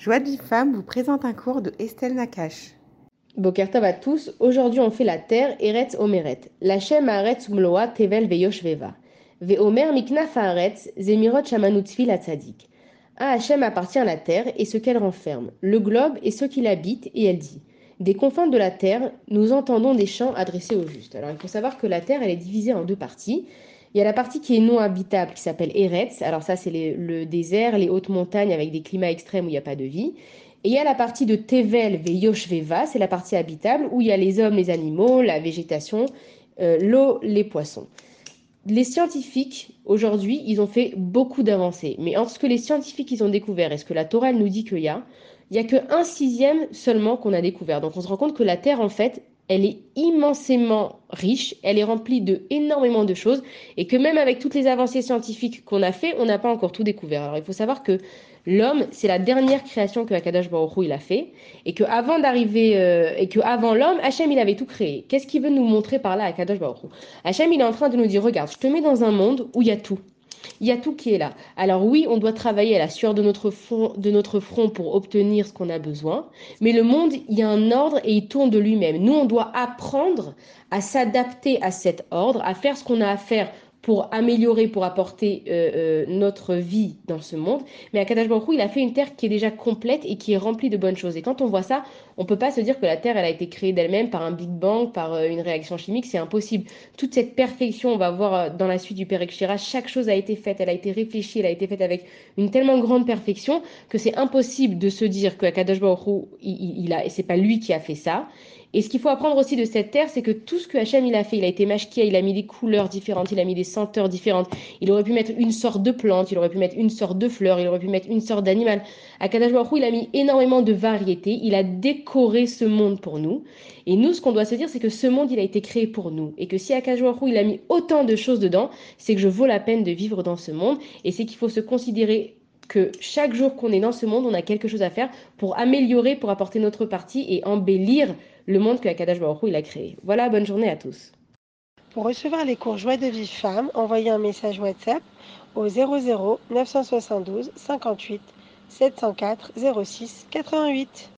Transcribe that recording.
Joie de vie vous présente un cours de Estelle Nakache. Bokertov à tous, aujourd'hui on fait la terre Eretz Omeret. Lachem Haaretz Umloa Tevel Veyosh Veva. Veomer Miknaf Haaretz Zemirot Shamanutzvi la Tzadik. À Hachem appartient la terre et ce qu'elle renferme, le globe et ceux qui l'habitent, et elle dit Des confins de la terre, nous entendons des chants adressés aux justes. Alors il faut savoir que la terre elle est divisée en deux parties. Il y a la partie qui est non habitable qui s'appelle Eretz. Alors ça, c'est le désert, les hautes montagnes avec des climats extrêmes où il n'y a pas de vie. Et il y a la partie de Tevel ve Yoshveva, c'est la partie habitable où il y a les hommes, les animaux, la végétation, euh, l'eau, les poissons. Les scientifiques, aujourd'hui, ils ont fait beaucoup d'avancées. Mais entre ce que les scientifiques ils ont découvert et ce que la Torah nous dit qu'il y a, il n'y a qu'un sixième seulement qu'on a découvert. Donc on se rend compte que la Terre, en fait, elle est immensément riche, elle est remplie de énormément de choses, et que même avec toutes les avancées scientifiques qu'on a fait, on n'a pas encore tout découvert. Alors il faut savoir que l'homme, c'est la dernière création que Akadash Baruch il a fait, et que avant d'arriver, euh, et que avant l'homme, Hachem il avait tout créé. Qu'est-ce qu'il veut nous montrer par là, Akadash Baruch Hachem il est en train de nous dire, regarde, je te mets dans un monde où il y a tout. Il y a tout qui est là. Alors oui, on doit travailler à la sueur de notre, front, de notre front pour obtenir ce qu'on a besoin, mais le monde, il y a un ordre et il tourne de lui-même. Nous, on doit apprendre à s'adapter à cet ordre, à faire ce qu'on a à faire pour améliorer, pour apporter euh, euh, notre vie dans ce monde. Mais Akadash Baruch il a fait une terre qui est déjà complète et qui est remplie de bonnes choses. Et quand on voit ça, on peut pas se dire que la terre, elle a été créée d'elle-même par un Big Bang, par euh, une réaction chimique. C'est impossible. Toute cette perfection, on va voir dans la suite du Père chaque chose a été faite, elle a été réfléchie, elle a été faite avec une tellement grande perfection que c'est impossible de se dire que Akadash Baruch il, il a, c'est pas lui qui a fait ça. Et ce qu'il faut apprendre aussi de cette terre, c'est que tout ce que Hachem il a fait, il a été mashkia, il a mis des couleurs différentes, il a mis des senteurs différentes. Il aurait pu mettre une sorte de plante, il aurait pu mettre une sorte de fleur, il aurait pu mettre une sorte d'animal. À il a mis énormément de variétés, il a décoré ce monde pour nous. Et nous, ce qu'on doit se dire, c'est que ce monde, il a été créé pour nous. Et que si Akash il a mis autant de choses dedans, c'est que je vaux la peine de vivre dans ce monde. Et c'est qu'il faut se considérer que chaque jour qu'on est dans ce monde, on a quelque chose à faire pour améliorer, pour apporter notre partie et embellir le monde que Akadash Baruch il a créé. Voilà, bonne journée à tous. Pour recevoir les cours Joie de vie femme, envoyez un message WhatsApp au 00 972 58 704 06 88.